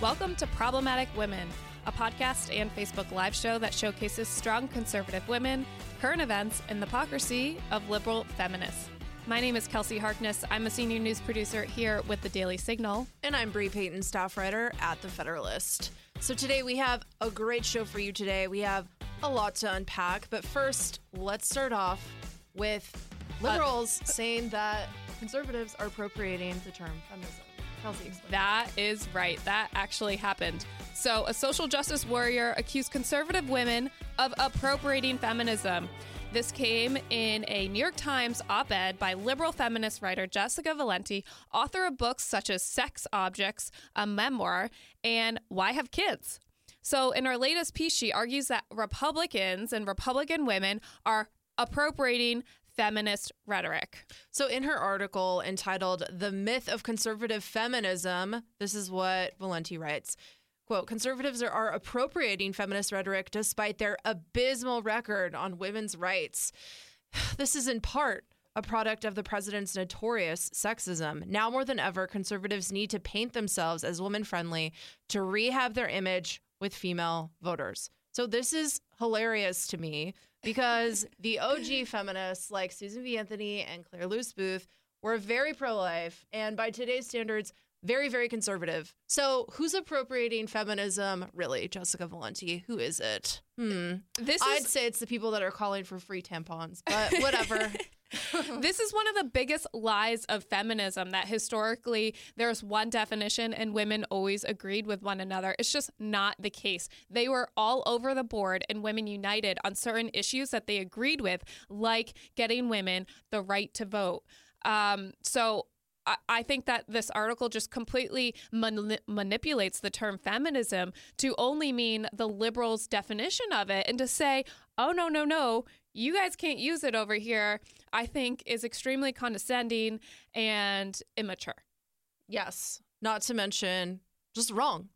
Welcome to Problematic Women, a podcast and Facebook live show that showcases strong conservative women, current events, and the hypocrisy of liberal feminists. My name is Kelsey Harkness. I'm a senior news producer here with the Daily Signal. And I'm Bre Payton, staff writer at The Federalist. So today we have a great show for you today. We have a lot to unpack, but first, let's start off with liberals uh, saying that conservatives are appropriating the term feminism. Kelsey. That is right. That actually happened. So, a social justice warrior accused conservative women of appropriating feminism. This came in a New York Times op ed by liberal feminist writer Jessica Valenti, author of books such as Sex Objects, a memoir, and Why Have Kids? So, in her latest piece, she argues that Republicans and Republican women are appropriating feminist rhetoric. So, in her article entitled The Myth of Conservative Feminism, this is what Valenti writes. Quote, conservatives are, appropriating feminist rhetoric despite their abysmal record on women's rights. This is in part a product of the president's notorious sexism. Now more than ever, conservatives need to paint themselves as woman friendly to rehab their image with female voters. So this is hilarious to me because the OG feminists like Susan B. Anthony and Claire Luce Booth were very pro life and by today's standards, very, very conservative. So who's appropriating feminism? Really, Jessica Valenti? Who is it? Hmm. This I'd say it's the people that are calling for free tampons, but whatever. this is one of the biggest lies of feminism that historically there's one definition and women always agreed with one another. It's just not the case. They were all over the board and women united on certain issues that they agreed with, like getting women the right to vote. Um, so I think that this article just completely manipulates the term feminism to only mean the liberals' definition of it and to say, oh, no, no, no, you guys can't use it over here, I think is extremely condescending and immature. Yes. Not to mention just wrong.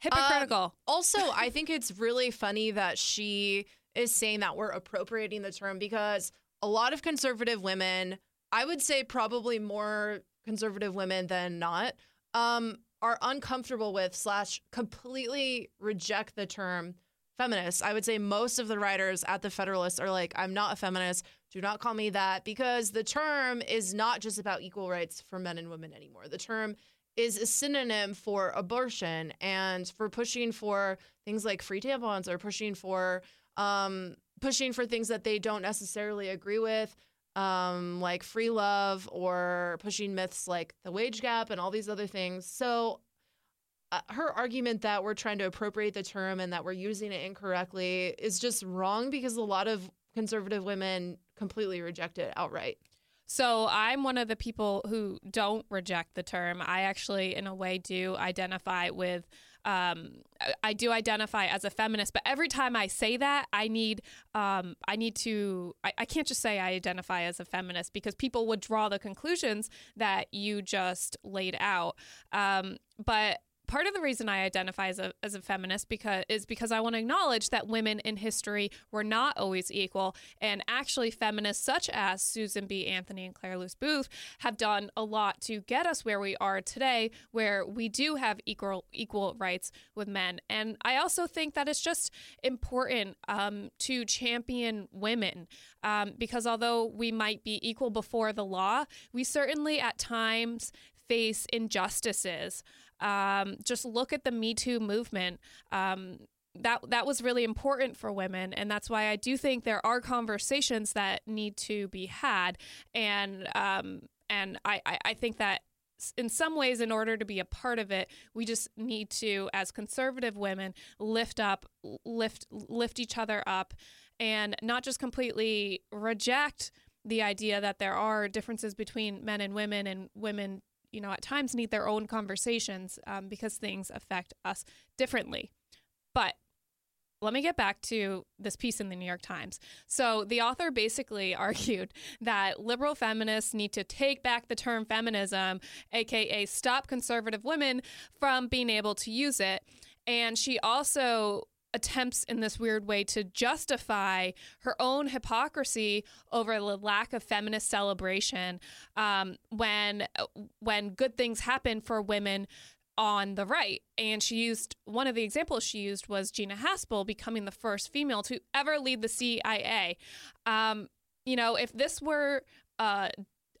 Hypocritical. Um, also, I think it's really funny that she is saying that we're appropriating the term because a lot of conservative women, I would say probably more conservative women than not, um, are uncomfortable with slash completely reject the term feminist. I would say most of the writers at the Federalist are like, I'm not a feminist. Do not call me that because the term is not just about equal rights for men and women anymore. The term is a synonym for abortion and for pushing for things like free tampons or pushing for um, pushing for things that they don't necessarily agree with, um, like free love or pushing myths like the wage gap and all these other things. So uh, her argument that we're trying to appropriate the term and that we're using it incorrectly is just wrong because a lot of conservative women completely reject it outright. So I'm one of the people who don't reject the term. I actually, in a way, do identify with. Um, I do identify as a feminist, but every time I say that, I need um, I need to. I, I, can't just say I identify as a feminist because people would draw the conclusions that you just laid out. Um, but part of the reason I identify as a, as a feminist because is because I want to acknowledge that women in history were not always equal, and actually feminists such as Susan B. Anthony and Claire Luce Booth have done a lot to get us where we are today, where we do have equal equal rights with men. And I also think that it's just important um, to champion women um, because although we might be equal before the law, we certainly at times face injustices. Um, just look at the Me Too movement. Um, that that was really important for women, and that's why I do think there are conversations that need to be had, and um, and I, I think that in some ways, in order to be a part of it, we just need to, as conservative women, lift up, lift, lift each other up, and not just completely reject the idea that there are differences between men and women, and women you know, at times need their own conversations um, because things affect us differently. But let me get back to this piece in the New York Times. So, the author basically argued that liberal feminists need to take back the term feminism, aka stop conservative women from being able to use it. And she also attempts in this weird way to justify her own hypocrisy over the lack of feminist celebration um, when when good things happen for women on the right. And she used one of the examples she used was Gina Haspel becoming the first female to ever lead the CIA. Um, you know, if this were a,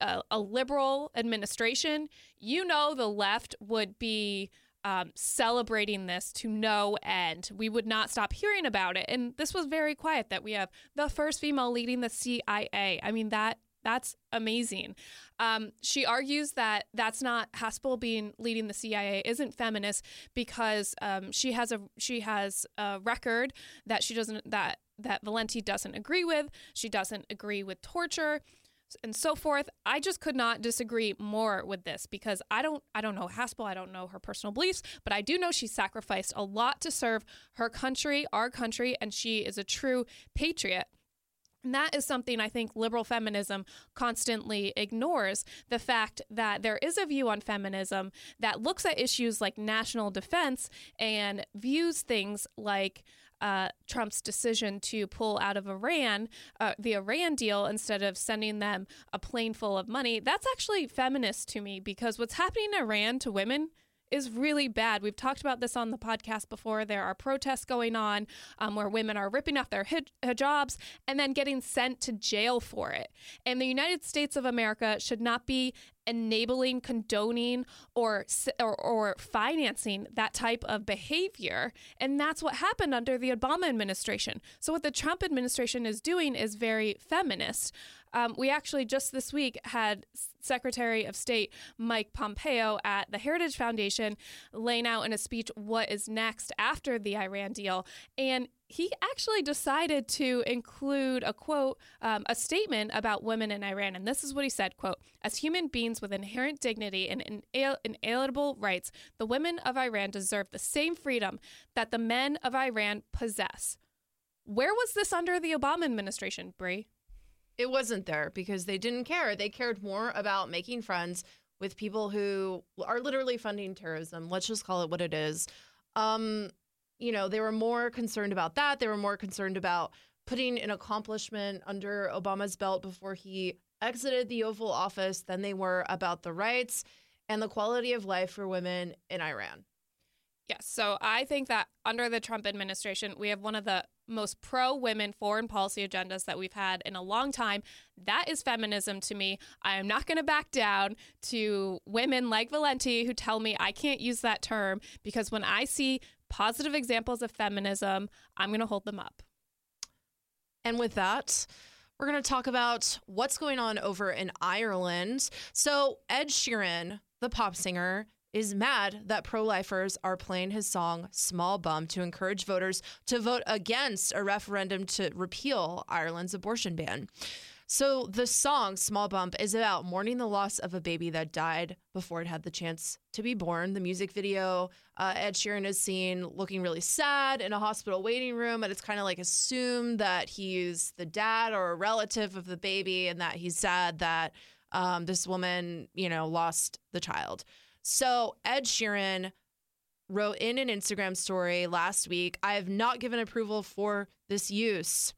a, liberal administration, you know, the left would be. Um, celebrating this to no end. We would not stop hearing about it. And this was very quiet that we have the first female leading the CIA. I mean, that that's amazing. Um, she argues that that's not Haspel being leading the CIA isn't feminist because um, she has a she has a record that she doesn't that that Valenti doesn't agree with. She doesn't agree with torture and so forth. I just could not disagree more with this because I don't I don't know Haspel, I don't know her personal beliefs, but I do know she sacrificed a lot to serve her country, our country, and she is a true patriot. And that is something I think liberal feminism constantly ignores the fact that there is a view on feminism that looks at issues like national defense and views things like uh, Trump's decision to pull out of Iran, uh, the Iran deal, instead of sending them a plane full of money. That's actually feminist to me because what's happening in Iran to women is really bad. We've talked about this on the podcast before. There are protests going on um, where women are ripping off their hijabs and then getting sent to jail for it. And the United States of America should not be enabling, condoning, or, or, or financing that type of behavior. And that's what happened under the Obama administration. So what the Trump administration is doing is very feminist. Um, we actually just this week had Secretary of State Mike Pompeo at the Heritage Foundation laying out in a speech what is next after the Iran deal. And he actually decided to include a quote, um, a statement about women in Iran. And this is what he said, quote, as human beings with inherent dignity and inalienable rights, the women of Iran deserve the same freedom that the men of Iran possess. Where was this under the Obama administration, Bre? it wasn't there because they didn't care. They cared more about making friends with people who are literally funding terrorism. Let's just call it what it is. Um, you know, they were more concerned about that. They were more concerned about putting an accomplishment under Obama's belt before he exited the Oval Office than they were about the rights and the quality of life for women in Iran. Yes. So I think that under the Trump administration, we have one of the most pro women foreign policy agendas that we've had in a long time. That is feminism to me. I am not going to back down to women like Valenti who tell me I can't use that term because when I see positive examples of feminism, I'm going to hold them up. And with that, we're going to talk about what's going on over in Ireland. So, Ed Sheeran, the pop singer, is mad that pro lifers are playing his song Small Bump to encourage voters to vote against a referendum to repeal Ireland's abortion ban. So, the song Small Bump is about mourning the loss of a baby that died before it had the chance to be born. The music video, uh, Ed Sheeran is seen looking really sad in a hospital waiting room, and it's kind of like assumed that he's the dad or a relative of the baby and that he's sad that um, this woman, you know, lost the child. So Ed Sheeran wrote in an Instagram story last week I have not given approval for this use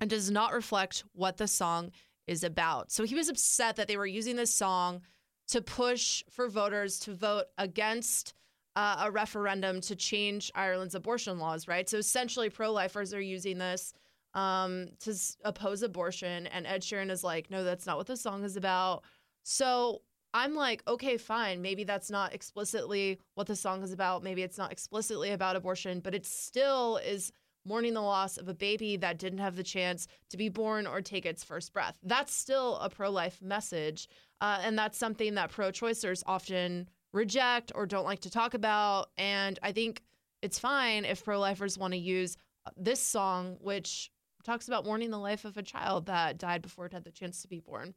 and does not reflect what the song is about. So he was upset that they were using this song to push for voters to vote against uh, a referendum to change Ireland's abortion laws, right? So essentially, pro lifers are using this um, to s- oppose abortion. And Ed Sheeran is like, no, that's not what the song is about. So I'm like, okay, fine. Maybe that's not explicitly what the song is about. Maybe it's not explicitly about abortion, but it still is mourning the loss of a baby that didn't have the chance to be born or take its first breath. That's still a pro life message. Uh, and that's something that pro choicers often reject or don't like to talk about. And I think it's fine if pro lifers want to use uh, this song, which talks about mourning the life of a child that died before it had the chance to be born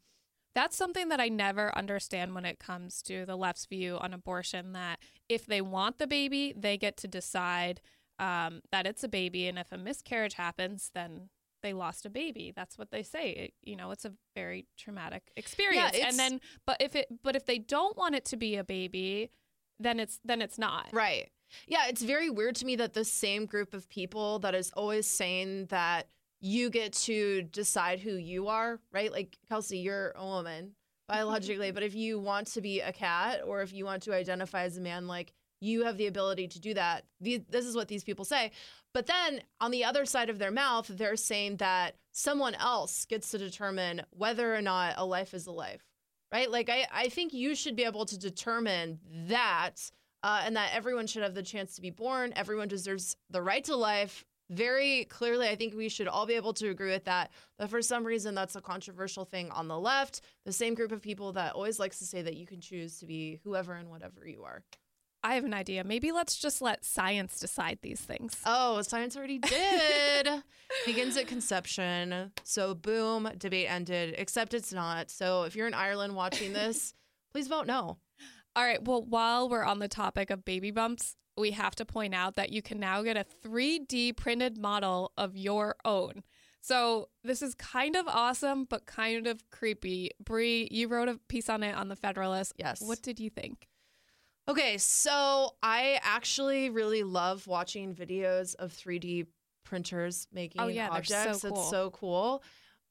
that's something that I never understand when it comes to the left's view on abortion that if they want the baby, they get to decide um, that it's a baby. And if a miscarriage happens, then they lost a baby. That's what they say. It, you know, it's a very traumatic experience. Yeah, and then, but if it, but if they don't want it to be a baby, then it's then it's not. Right. Yeah, it's very weird to me that the same group of people that is always saying that you get to decide who you are, right? Like Kelsey, you're a woman, biologically, but if you want to be a cat or if you want to identify as a man, like you have the ability to do that. This is what these people say. But then on the other side of their mouth, they're saying that someone else gets to determine whether or not a life is a life, right? Like, I, I think you should be able to determine that uh, and that everyone should have the chance to be born. Everyone deserves the right to life. Very clearly, I think we should all be able to agree with that. But for some reason, that's a controversial thing on the left. The same group of people that always likes to say that you can choose to be whoever and whatever you are. I have an idea. Maybe let's just let science decide these things. Oh, science already did. Begins at conception. So, boom, debate ended, except it's not. So, if you're in Ireland watching this, please vote no. All right. Well, while we're on the topic of baby bumps, we have to point out that you can now get a 3D printed model of your own. So this is kind of awesome, but kind of creepy. Bre, you wrote a piece on it on the Federalist. Yes. What did you think? Okay, so I actually really love watching videos of 3D printers making Oh, yeah, objects. so cool. It's so cool.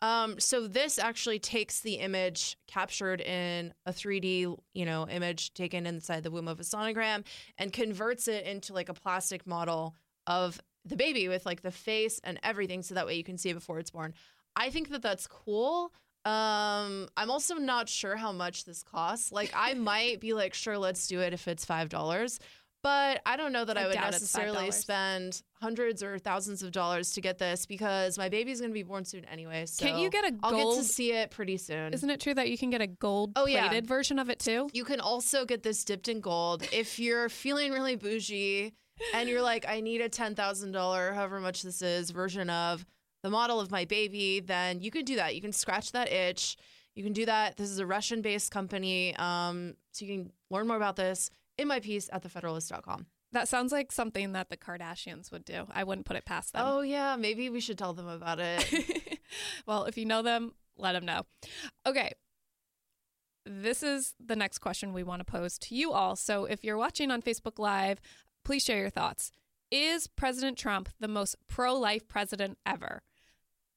Um, so this actually takes the image captured in a 3D, you know, image taken inside the womb of a sonogram and converts it into like a plastic model of the baby with like the face and everything, so that way you can see it before it's born. I think that that's cool. Um, I'm also not sure how much this costs. Like, I might be like, sure, let's do it if it's five dollars. But I don't know that I I, would necessarily spend hundreds or thousands of dollars to get this because my baby's gonna be born soon anyway. So Can't you get a I'll get to see it pretty soon. Isn't it true that you can get a gold Oh, yeah. plated version of it too? You can also get this dipped in gold if you're feeling really bougie and you're like, I need a ten thousand dollar, however much this is, version of the model of my baby. Then you can do that. You can scratch that itch. You can do that. This is a Russian based company. Um, so you can learn more about this in my piece at thefederalist.com. That sounds like something that the Kardashians would do. I wouldn't put it past them. Oh yeah, maybe we should tell them about it. well, if you know them, let them know. Okay. This is the next question we want to pose to you all. So if you're watching on Facebook Live, please share your thoughts. Is President Trump the most pro life president ever?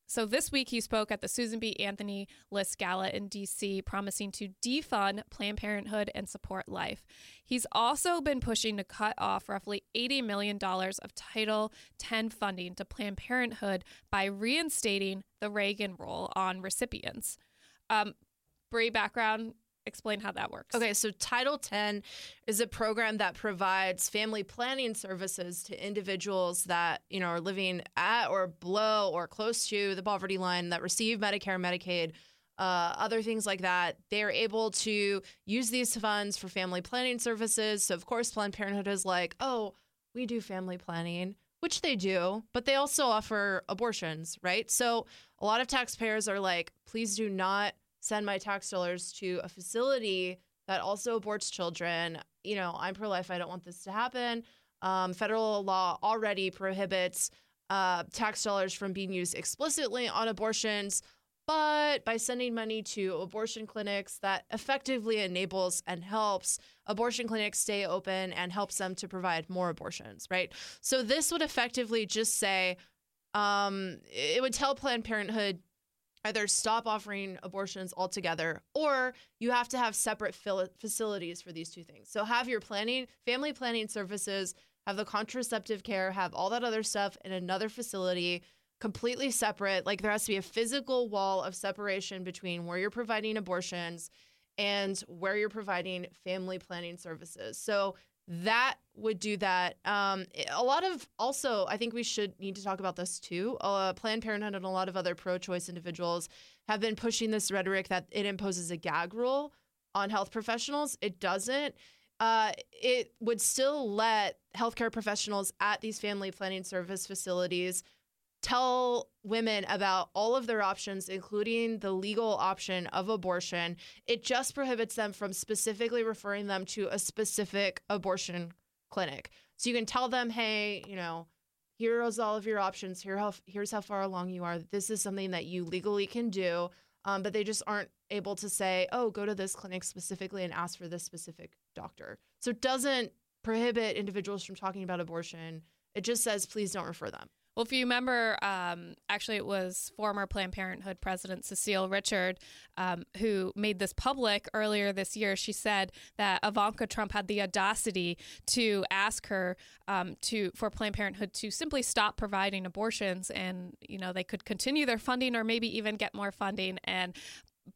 So this week he spoke at the Susan B. Anthony List Gala in DC, promising to defund Planned Parenthood and support life. He's also been pushing to cut off roughly $80 million of Title X funding to Planned Parenthood by reinstating the Reagan rule on recipients. Um, Bre, background, explain how that works. Okay, so Title X is a program that provides family planning services to individuals that you know are living at or below or close to the poverty line that receive Medicare, Medicaid. Uh, other things like that, they're able to use these funds for family planning services. So, of course, Planned Parenthood is like, oh, we do family planning, which they do, but they also offer abortions, right? So, a lot of taxpayers are like, please do not send my tax dollars to a facility that also aborts children. You know, I'm pro life. I don't want this to happen. Um, federal law already prohibits uh, tax dollars from being used explicitly on abortions. But by sending money to abortion clinics, that effectively enables and helps abortion clinics stay open and helps them to provide more abortions, right? So this would effectively just say, um, it would tell Planned Parenthood either stop offering abortions altogether or you have to have separate facilities for these two things. So have your planning, family planning services, have the contraceptive care, have all that other stuff in another facility completely separate. Like there has to be a physical wall of separation between where you're providing abortions and where you're providing family planning services. So that would do that. Um, a lot of also, I think we should need to talk about this too. Uh, Planned Parenthood and a lot of other pro-choice individuals have been pushing this rhetoric that it imposes a gag rule on health professionals. It doesn't. Uh, it would still let healthcare professionals at these family planning service facilities tell women about all of their options, including the legal option of abortion. It just prohibits them from specifically referring them to a specific abortion clinic. So you can tell them, hey, you know, here's all of your options. Here how here's how far along you are. This is something that you legally can do. Um, but they just aren't able to say, oh, go to this clinic specifically and ask for this specific doctor. So it doesn't prohibit individuals from talking about abortion. It just says, please don't refer them. Well, if you remember, um, actually, it was former Planned Parenthood President Cecile Richard um, who made this public earlier this year. She said that Ivanka Trump had the audacity to ask her um, to for Planned Parenthood to simply stop providing abortions, and you know they could continue their funding or maybe even get more funding. And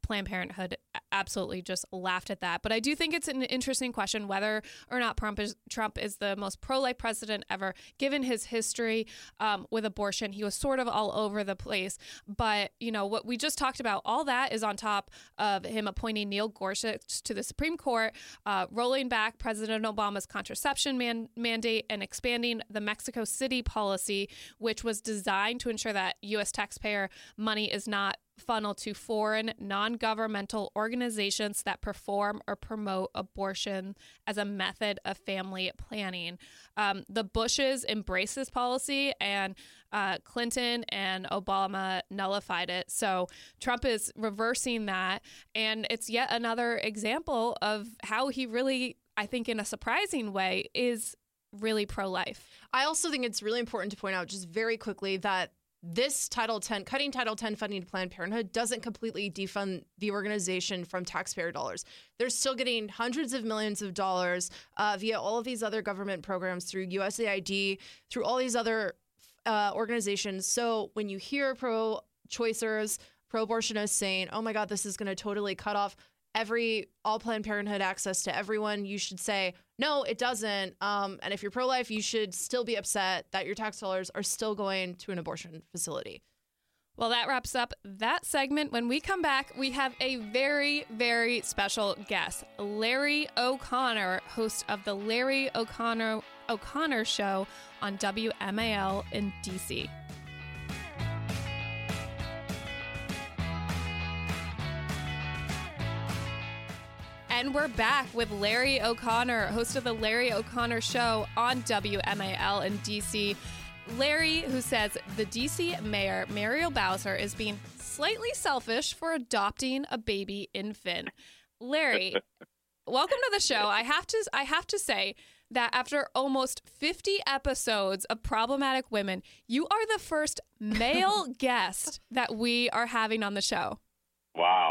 Planned Parenthood absolutely just laughed at that. But I do think it's an interesting question whether or not Trump is, Trump is the most pro life president ever, given his history um, with abortion. He was sort of all over the place. But, you know, what we just talked about, all that is on top of him appointing Neil Gorsuch to the Supreme Court, uh, rolling back President Obama's contraception man- mandate, and expanding the Mexico City policy, which was designed to ensure that U.S. taxpayer money is not funnel to foreign non governmental organizations that perform or promote abortion as a method of family planning. Um, the Bushes embraced this policy, and uh, Clinton and Obama nullified it. So Trump is reversing that. And it's yet another example of how he really, I think, in a surprising way, is really pro life. I also think it's really important to point out, just very quickly, that this Title 10, cutting Title 10 funding to Planned Parenthood doesn't completely defund the organization from taxpayer dollars. They're still getting hundreds of millions of dollars uh, via all of these other government programs through USAID, through all these other uh, organizations. So when you hear pro choicers, pro abortionists saying, oh my God, this is going to totally cut off every all Planned Parenthood access to everyone, you should say, no, it doesn't. Um, and if you're pro life, you should still be upset that your tax dollars are still going to an abortion facility. Well, that wraps up that segment. When we come back, we have a very, very special guest, Larry O'Connor, host of the Larry O'Connor O'Connor Show on WMAL in DC. And we're back with Larry O'Connor, host of the Larry O'Connor Show on WMAL in DC. Larry, who says the DC mayor, Muriel Bowser, is being slightly selfish for adopting a baby infant. Larry, welcome to the show. I have to I have to say that after almost 50 episodes of problematic women, you are the first male guest that we are having on the show. Wow.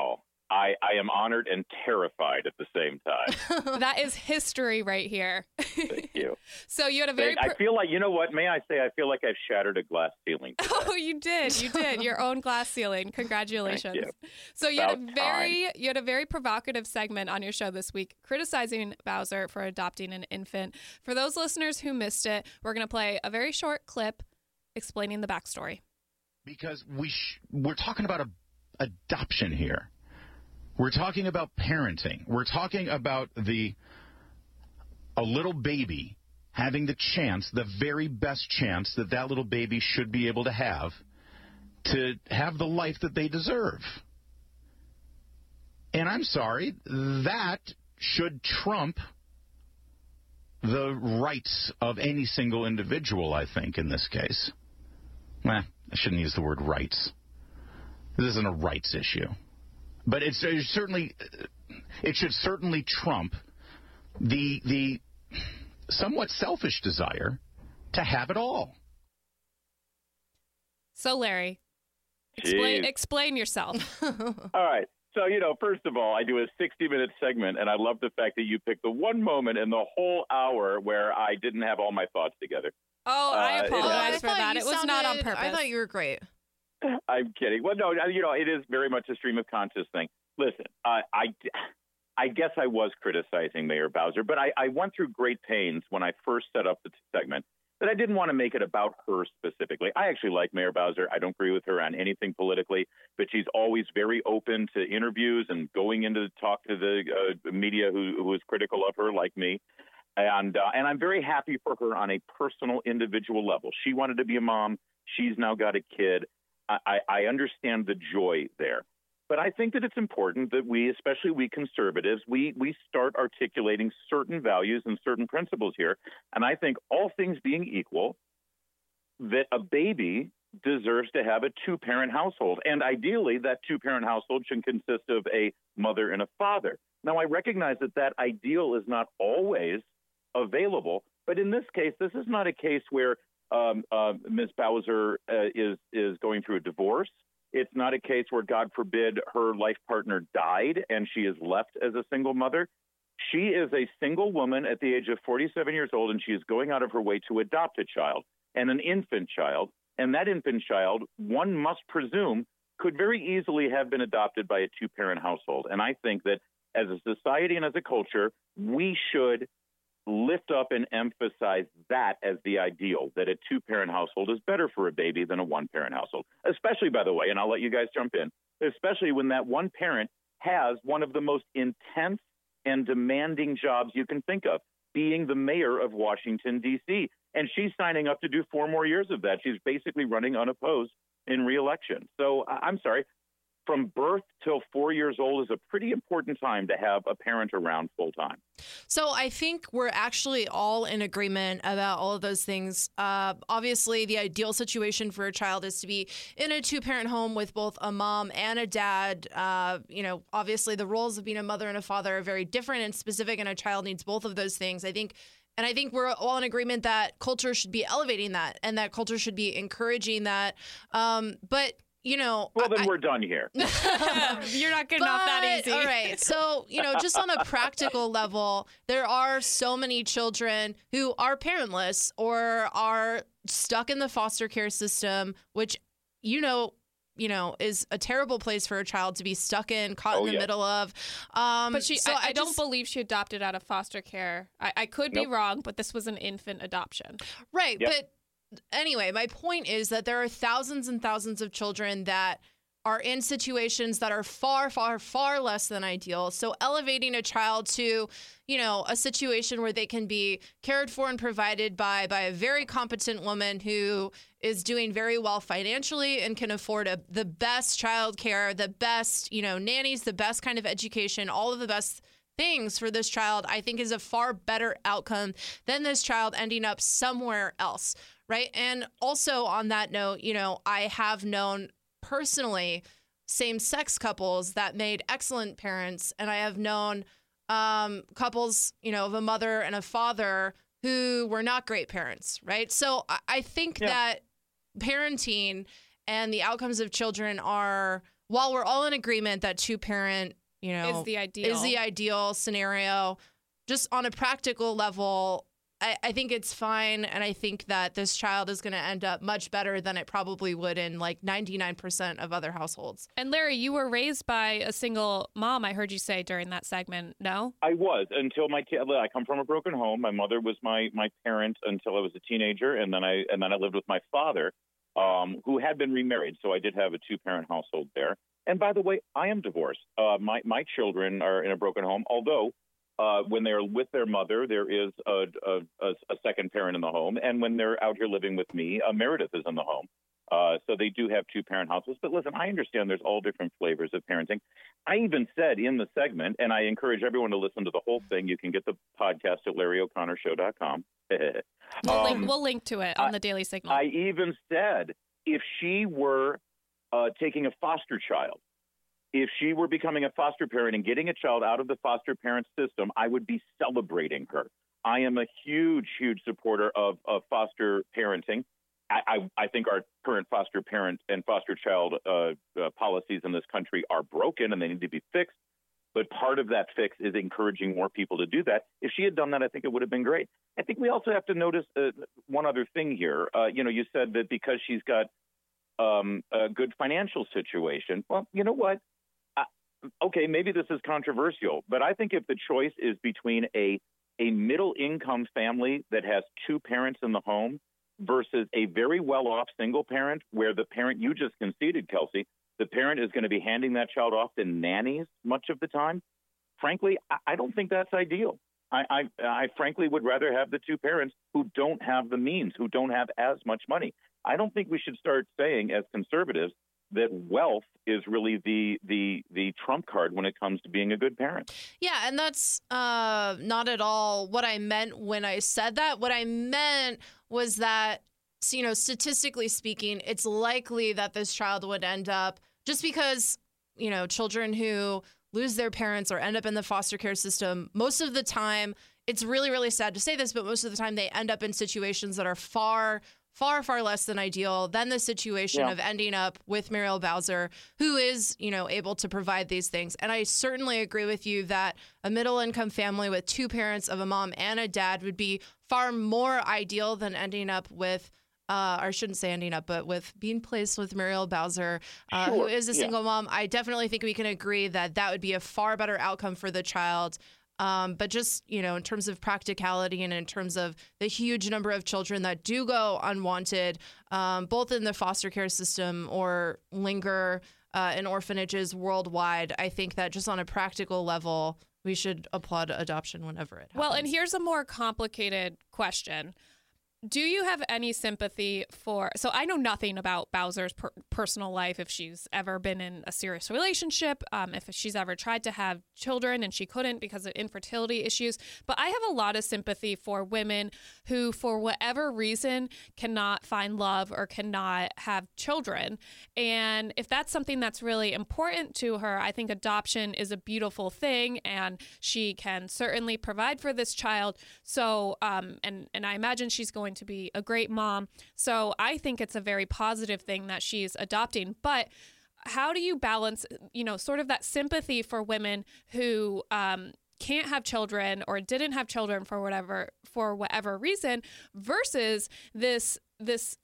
I, I am honored and terrified at the same time. that is history right here. Thank you. so you had a very. I feel like you know what? May I say? I feel like I've shattered a glass ceiling. Today. Oh, you did. You did your own glass ceiling. Congratulations. You. So you About had a very time. you had a very provocative segment on your show this week, criticizing Bowser for adopting an infant. For those listeners who missed it, we're going to play a very short clip explaining the backstory. because we sh- we're talking about a adoption here. We're talking about parenting. We're talking about the a little baby having the chance, the very best chance that that little baby should be able to have to have the life that they deserve. And I'm sorry, that should trump the rights of any single individual, I think, in this case. Well, I shouldn't use the word rights. This isn't a rights issue, but it's, it's certainly it should certainly trump the the somewhat selfish desire to have it all. So Larry, explain explain yourself. All right. So, you know, first of all, I do a 60 minute segment, and I love the fact that you picked the one moment in the whole hour where I didn't have all my thoughts together. Oh, I Uh, it- apologize I for that. you It was not on purpose. I thought you were great. I'm kidding. Well, no, you know, it is very much a stream of conscious thing. Listen, uh, I, I guess I was criticizing Mayor Bowser, but I, I went through great pains when I first set up the segment that I didn't want to make it about her specifically. I actually like Mayor Bowser. I don't agree with her on anything politically, but she's always very open to interviews and going into the talk to the uh, media who, who is critical of her, like me. And uh, and I'm very happy for her on a personal, individual level. She wanted to be a mom. She's now got a kid. I, I understand the joy there. But I think that it's important that we, especially we conservatives, we we start articulating certain values and certain principles here. And I think all things being equal, that a baby deserves to have a two parent household. And ideally, that two parent household should consist of a mother and a father. Now, I recognize that that ideal is not always available, but in this case, this is not a case where um, uh, Ms. Bowser uh, is is going through a divorce. It's not a case where, God forbid, her life partner died and she is left as a single mother. She is a single woman at the age of 47 years old, and she is going out of her way to adopt a child and an infant child. And that infant child, one must presume, could very easily have been adopted by a two parent household. And I think that as a society and as a culture, we should lift up and emphasize that as the ideal that a two parent household is better for a baby than a one parent household, especially, by the way, and I'll let you guys jump in, especially when that one parent has one of the most intense and demanding jobs you can think of, being the mayor of Washington, D.C. And she's signing up to do four more years of that. She's basically running unopposed in reelection. So I'm sorry, from birth till four years old is a pretty important time to have a parent around full time. So I think we're actually all in agreement about all of those things. Uh, obviously, the ideal situation for a child is to be in a two parent home with both a mom and a dad. Uh, you know, obviously, the roles of being a mother and a father are very different and specific, and a child needs both of those things. I think and I think we're all in agreement that culture should be elevating that and that culture should be encouraging that. Um, but you know, well, then I, we're done here. You're not getting but, off that easy. All right. So, you know, just on a practical level, there are so many children who are parentless or are stuck in the foster care system, which, you know, you know, is a terrible place for a child to be stuck in, caught oh, in the yeah. middle of. Um, but she, so I, I, I don't believe she adopted out of foster care. I, I could nope. be wrong, but this was an infant adoption. Right. Yep. But anyway, my point is that there are thousands and thousands of children that are in situations that are far, far, far less than ideal. So elevating a child to, you know, a situation where they can be cared for and provided by by a very competent woman who is doing very well financially and can afford a, the best child care, the best, you know, nannies, the best kind of education, all of the best things for this child, I think is a far better outcome than this child ending up somewhere else right? And also on that note, you know, I have known personally same sex couples that made excellent parents, and I have known um, couples, you know, of a mother and a father who were not great parents, right? So I, think yeah. that parenting and the outcomes of children are, while we're all in agreement that two parent, you know, is the ideal is the ideal scenario. Just on a practical level, I, I think it's fine. And I think that this child is going to end up much better than it probably would in like 99% of other households. And Larry, you were raised by a single mom, I heard you say during that segment. No? I was until my kid. I come from a broken home. My mother was my, my parent until I was a teenager. And then I, and then I lived with my father, um, who had been remarried. So I did have a two parent household there. And by the way, I am divorced. Uh, my, my children are in a broken home, although uh, when they're with their mother, there is a, a, a, second parent in the home. And when they're out here living with me, uh, Meredith is in the home. Uh, so they do have two parent households. But listen, I understand there's all different flavors of parenting. I even said in the segment, and I encourage everyone to listen to the whole thing. You can get the podcast at LarryO'ConnorShow.com. we'll, um, link, we'll link to it on the Daily Signal. I even said if she were uh, taking a foster child if she were becoming a foster parent and getting a child out of the foster parent system, I would be celebrating her. I am a huge, huge supporter of, of foster parenting. I, I, I, think our current foster parent and foster child uh, uh, policies in this country are broken and they need to be fixed. But part of that fix is encouraging more people to do that. If she had done that, I think it would have been great. I think we also have to notice uh, one other thing here. Uh, you know, you said that because she's got um, a good financial situation. Well, you know what? Okay, maybe this is controversial, but I think if the choice is between a a middle income family that has two parents in the home versus a very well off single parent where the parent you just conceded, Kelsey, the parent is going to be handing that child off to nannies much of the time. Frankly, I don't think that's ideal. I, I, I frankly would rather have the two parents who don't have the means, who don't have as much money. I don't think we should start saying, as conservatives, that wealth is really the the the trump card when it comes to being a good parent. Yeah, and that's uh, not at all what I meant when I said that. What I meant was that you know, statistically speaking, it's likely that this child would end up just because you know children who lose their parents or end up in the foster care system most of the time it's really really sad to say this but most of the time they end up in situations that are far far, far less than ideal than the situation Yeah. of ending up with Muriel Bowser, who is, you know, able to provide these things. And I certainly agree with you that a middle income family with two parents of a mom and a dad would be far more ideal than ending up with. Uh, or I shouldn't say ending up, but with being placed with Muriel Bowser, uh, Sure, is a yeah. single mom, I definitely think we can agree that that would be a far better outcome for the child. Um, but just you know, in terms of practicality and in terms of the huge number of children that do go unwanted, um, both in the foster care system or linger uh, in orphanages worldwide, I think that just on a practical level, we should applaud adoption whenever it happens. Well, and here's a more complicated question. Do you have any sympathy for? So I know nothing about Bowser's per- personal life. If she's ever been in a serious relationship, um, if she's ever tried to have children and she couldn't because of infertility issues. But I have a lot of sympathy for women who, for whatever reason, cannot find love or cannot have children. And if that's something that's really important to her, I think adoption is a beautiful thing, and she can certainly provide for this child. So, um, and and I imagine she's going to be a great mom. So I think it's a very positive thing that she's adopting, but how do you balance you know sort of that sympathy for women who um, can't have children or didn't have children for whatever for whatever reason versus this this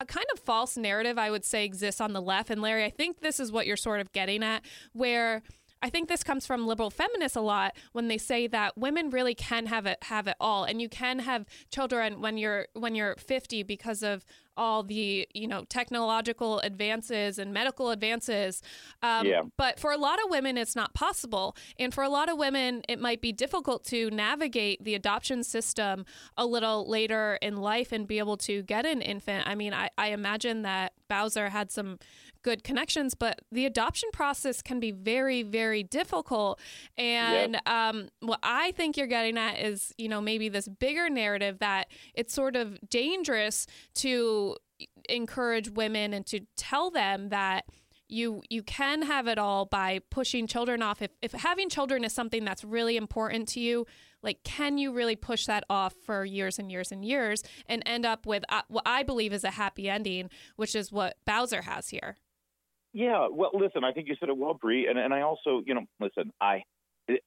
a kind of false narrative I would say exists on the left and Larry I think this is what you're sort of getting at where I think this comes from liberal feminists a lot when they say that women really can have it have it all. And you can have children when you're when you're 50 because of all the you know technological advances and medical advances. Um, Yeah. but for a lot of women it's not possible. And for a lot of women it might be difficult to navigate the adoption system a little later in life and be able to get an infant. I mean i, I imagine that bowser had some good connections but the adoption process can be very very difficult. And um, what i think you're getting at is you know maybe this bigger narrative that it's sort of dangerous to encourage women and to tell them that you you can have it all by pushing children off. If, if having children is something that's really important to you like can you really push that off for years and years and years and end up with uh, what i believe is a happy ending which is what bowser has here Yeah, well, listen, I think you said it well, Bre, and and I also, you know, listen, I. It,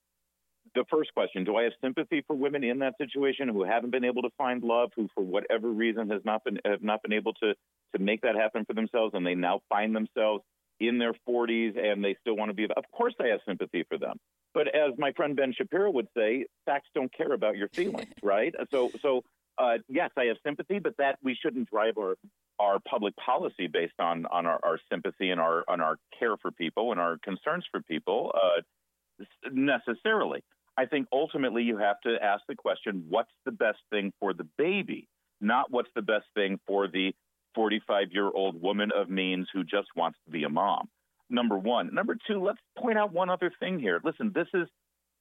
the first question: Do I have sympathy for women in that situation who haven't been able to find love, who for whatever reason has not been have not been able to to make that happen for themselves, and they now find themselves in their 40s and they still want to be? Of course, I have sympathy for them. But as my friend Ben Shapiro would say, facts don't care about your feelings, right? So, so uh, yes, I have sympathy, but that we shouldn't drive our our public policy based on on our, our sympathy and our on our care for people and our concerns for people uh, necessarily. I think ultimately you have to ask the question: What's the best thing for the baby? Not what's the best thing for the 45 year old woman of means who just wants to be a mom. Number one. Number two. Let's point out one other thing here. Listen, this is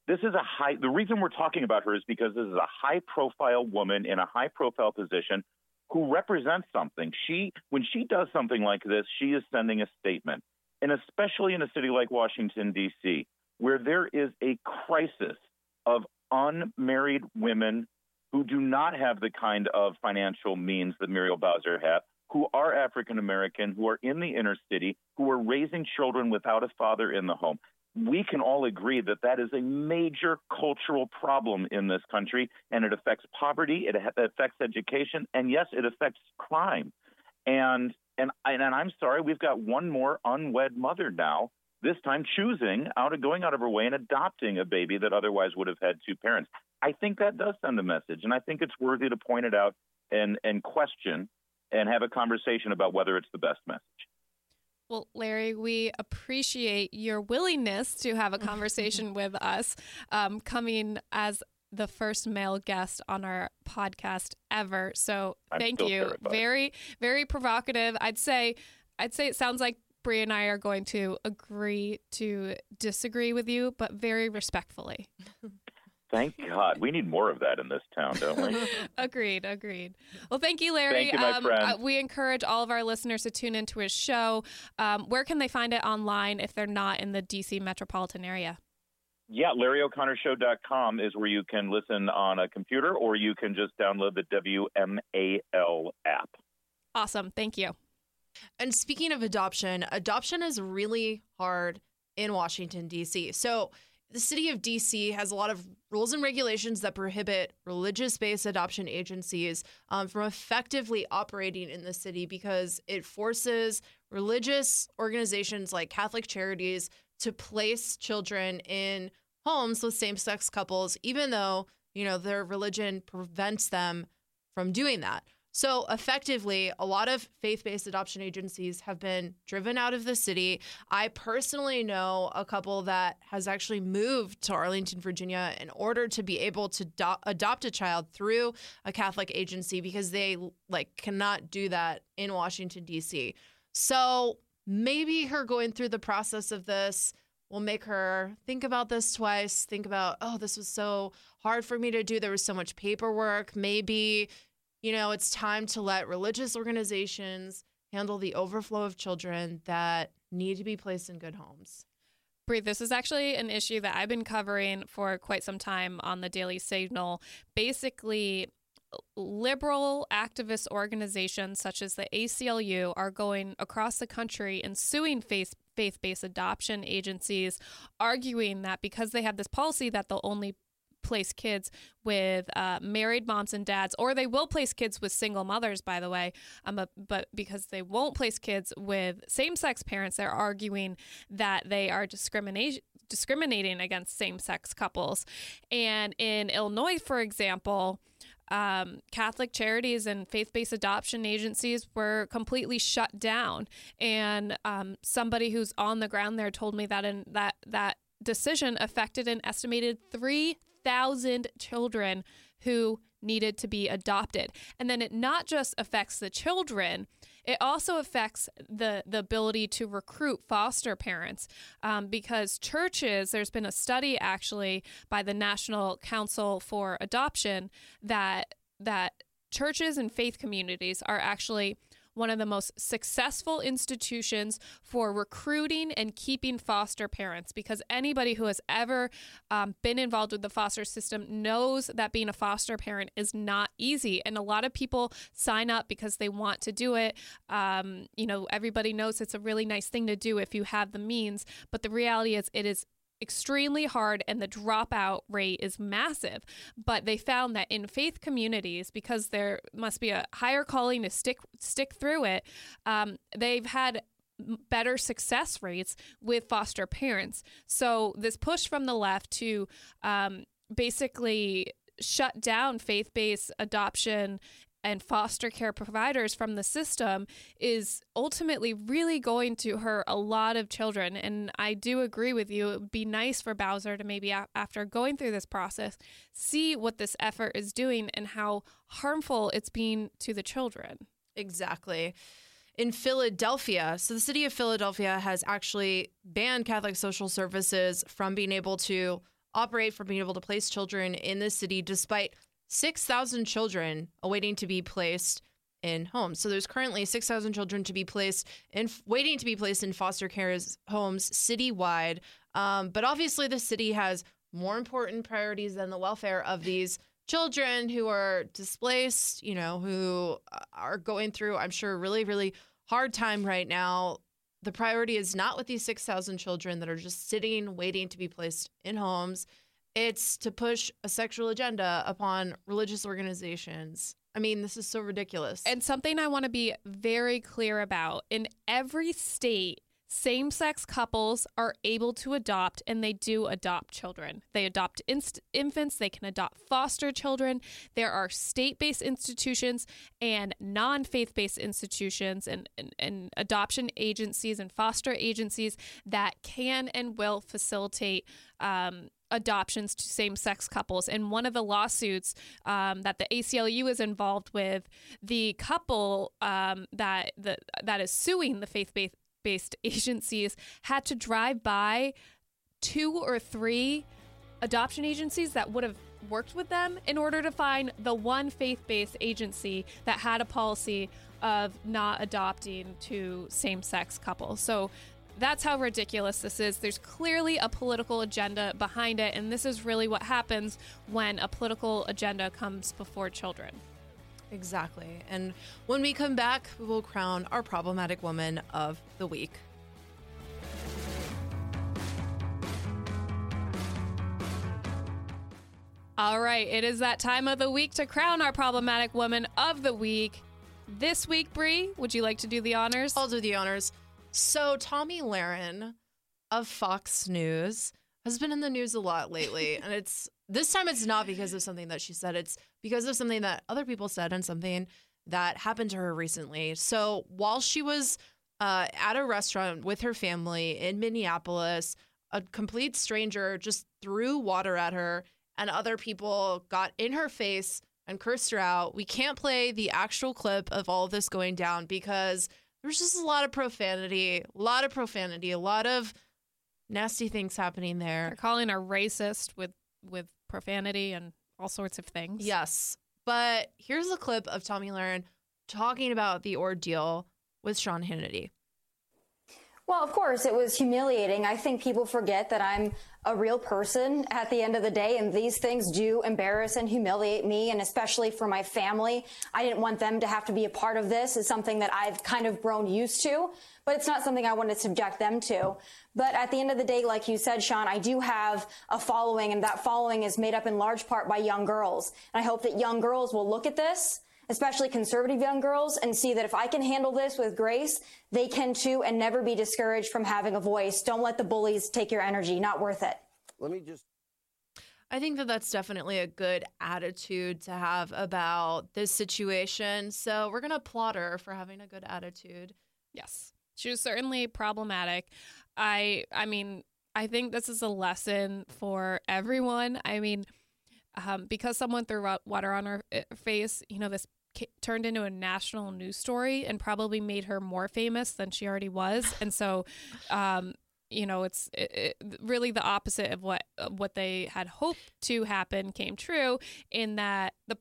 this is a high. The reason we're talking about her is because this is a high profile woman in a high profile position who represents something. She, when she does something like this, she is sending a statement. And especially in a city like Washington, D.C., where there is a crisis of unmarried women who do not have the kind of financial means that Muriel Bowser had, who are African American, who are in the inner city, who are raising children without a father in the home we can all agree that that is a major cultural problem in this country, and it affects poverty, it affects education, and yes, it affects crime. And and and I'm sorry, we've got one more unwed mother now. This time, choosing out of going out of her way and adopting a baby that otherwise would have had two parents. I think that does send a message, and I think it's worthy to point it out and and question and have a conversation about whether it's the best message. Well, Larry, we appreciate your willingness to have a conversation with us, um, coming as the first male guest on our podcast ever. So I'm thank you. Very, very provocative. I'd say, I'd say it sounds like Bre and I are going to agree to disagree with you, but very respectfully. Thank God. We need more of that in this town, don't we? agreed, agreed. Well, thank you, Larry. Thank you, my um, friend. uh, we encourage all of our listeners to tune into his show. Um, where can they find it online if they're not in the DC metropolitan area? Yeah, LarryO'ConnorShow.com is where you can listen on a computer or you can just download the WMAL app. Awesome. Thank you. And speaking of adoption, adoption is really hard in Washington, D.C. So the city of DC has a lot of rules and regulations that prohibit religious based adoption agencies um, from effectively operating in the city because it forces religious organizations like Catholic Charities to place children in homes with same sex couples, even though, you know, their religion prevents them from doing that. So, effectively, a lot of faith based adoption agencies have been driven out of the city. I personally know a couple that has actually moved to Arlington, Virginia in order to be able to do- adopt a child through a Catholic agency because they like cannot do that in Washington D.C. So, maybe her going through the process of this will make her think about this twice, think about, oh, this was so hard for me to do. There was so much paperwork. Maybe you know, it's time to let religious organizations handle the overflow of children that need to be placed in good homes. Bre, this is actually an issue that I've been covering for quite some time on the Daily Signal. Basically, liberal activist organizations such as the ACLU are going across the country and suing faith faith-based adoption agencies arguing that because they have this policy that they'll only place kids with uh, married moms and dads, or they will place kids with single mothers, by the way. Um, but, because they won't place kids with same sex parents, they're arguing that they are discrimination discriminating against same sex couples. And in Illinois, for example, um, Catholic charities and faith based adoption agencies were completely shut down. And um, somebody who's on the ground there told me that in that that decision affected an estimated three thousand children who needed to be adopted. And then it not just affects the children, it also affects the, the ability to recruit foster parents um, because churches, there's been a study actually by the National Council for Adoption that that churches and faith communities are actually one of the most successful institutions for recruiting and keeping foster parents because anybody who has ever um, been involved with the foster system knows that being a foster parent is not easy. And a lot of people sign up because they want to do it. Um, you know, everybody knows it's a really nice thing to do if you have the means, but the reality is it is extremely hard and the dropout rate is massive. But they found that in faith communities, because there must be a higher calling to stick stick through it, um, they've had better success rates with foster parents. So this push from the left to um, basically shut down faith-based adoption and foster care providers from the system is ultimately really going to hurt a lot of children. And I do agree with you. It would be nice for Bowser to maybe, after going through this process, see what this effort is doing and how harmful it's being to the children. Exactly. In Philadelphia, so the city of Philadelphia has actually banned Catholic social services from being able to operate, from being able to place children in the city, despite 6,000 children awaiting to be placed in homes. So there's currently 6,000 children to be placed in waiting to be placed in foster care homes citywide. Um, but obviously, the city has more important priorities than the welfare of these children who are displaced, you know, who uh, are going through, I'm sure, really, really hard time right now. The priority is not with these 6,000 children that are just sitting, waiting to be placed in homes. It's to push a sexual agenda upon religious organizations. I mean, this is so ridiculous. And something I want to be very clear about in every state, same sex couples are able to adopt and they do adopt children. They adopt inst- infants, they can adopt foster children. There are state based institutions and non faith based institutions and, and, and, adoption agencies and foster agencies that can and will facilitate um, adoptions to same sex couples. And one of the lawsuits um, that the ACLU is involved with, the couple um, that the, that is suing the faith based agencies had to drive by two or three adoption agencies that would have worked with them in order to find the one faith based agency that had a policy of not adopting to same sex couples. So that's how ridiculous this is. There's clearly a political agenda behind it, and this is really what happens when a political agenda comes before children. Exactly. And when we come back, we will crown our problematic woman of the week. All right, it is that time of the week to crown our problematic woman of the week. This week, Bre, would you like to do the honors? I'll do the honors. So, Tomi Lahren of Fox News has been in the news a lot lately. and it's this time it's not because of something that she said, it's because of something that other people said and something that happened to her recently. So, while she was uh, at a restaurant with her family in Minneapolis, a complete stranger just threw water at her, and other people got in her face and cursed her out. We can't play the actual clip of all of this going down because there's just a lot of profanity, a lot of profanity, a lot of nasty things happening there. They're calling her racist with with profanity and all sorts of things. Yes. But here's a clip of Tomi Lahren talking about the ordeal with Sean Hannity. Well, of course, it was humiliating. I think people forget that I'm a real person at the end of the day, and these things do embarrass and humiliate me, and especially for my family. I didn't want them to have to be a part of this. It's something that I've kind of grown used to, but it's not something I want to subject them to. But at the end of the day, like you said, Sean, I do have a following, and that following is made up in large part by young girls. And I hope that young girls will look at this especially conservative young girls, and see that if I can handle this with grace, they can too, and never be discouraged from having a voice. Don't let the bullies take your energy. Not worth it. Let me just I think that that's definitely a good attitude to have about this situation. So we're going to applaud her for having a good attitude. Yes. She was certainly problematic. I I mean, I think this is a lesson for everyone. I mean, um, because someone threw water on her uh, face, you know, this turned into a national news story and probably made her more famous than she already was. And so, um, you know, it's it, it, really the opposite of what what they had hoped to happen came true. In that the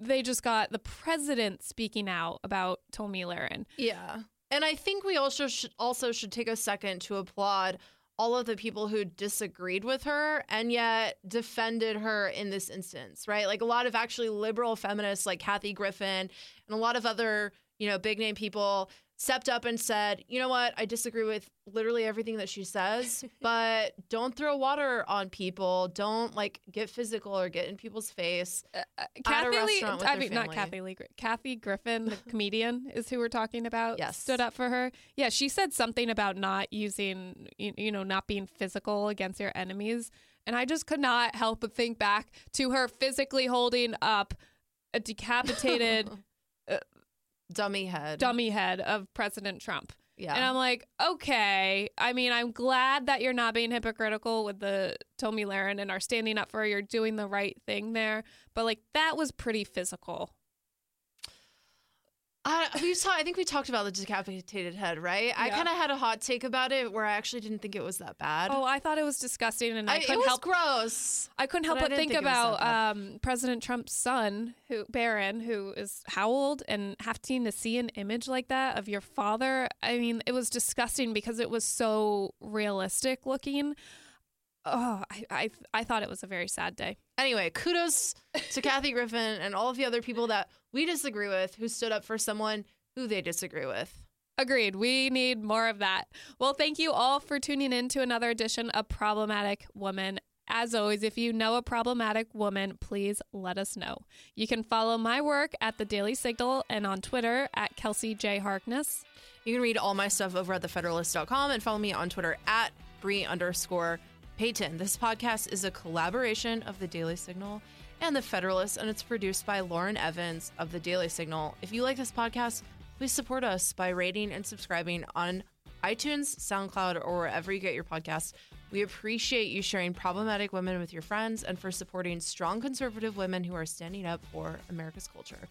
they just got the president speaking out about Tomi Lahren. Yeah. And I think we also should also should take a second to applaud all of the people who disagreed with her and yet defended her in this instance, right? Like a lot of actually liberal feminists like Kathy Griffin and a lot of other, you know, big name people stepped up and said, "You know what? I disagree with literally everything that she says, but don't throw water on people. Don't like get physical or get in people's face." Uh, uh, Kathie Lee, I mean, not. Kathie Lee, Kathy Griffin, the comedian, is who we're talking about. Yes. stood up for her. Yeah, she said something about not using, you, you know, not being physical against your enemies, and I just could not help but think back to her physically holding up a decapitated Dummy head. dummy head of President Trump. Yeah. And I'm like, okay. I mean, I'm glad that you're not being hypocritical with the Tomi Lahren and are standing up for her. You're doing the right thing there. But like, that was pretty physical. I, we saw. I think we talked about the decapitated head, right? I kind of had a hot take about it, where I actually didn't think it was that bad. Oh, I thought it was disgusting, and I, I, couldn't was help. gross. I couldn't help but but think, think about um, President Trump's son, who Barron, who is how old, and having to see an image like that of your father. I mean, it was disgusting because it was so realistic looking. Oh, I, I, I thought it was a very sad day. Anyway, kudos to Kathy Griffin and all of the other people that we disagree with who stood up for someone who they disagree with. Agreed. We need more of that. Well, thank you all for tuning in to another edition of Problematic Woman. As always, if you know a problematic woman, please let us know. You can follow my work at the Daily Signal and on Twitter at Kelsey J. Harkness. You can read all my stuff over at thefederalist.com and follow me on Twitter at Bre underscore Payton. This podcast is a collaboration of the Daily Signal and the Federalist, and it's produced by Lauren Evans of the Daily Signal. If you like this podcast, please support us by rating and subscribing on iTunes, SoundCloud, or wherever you get your podcasts. We appreciate you sharing problematic women with your friends and for supporting strong conservative women who are standing up for America's culture.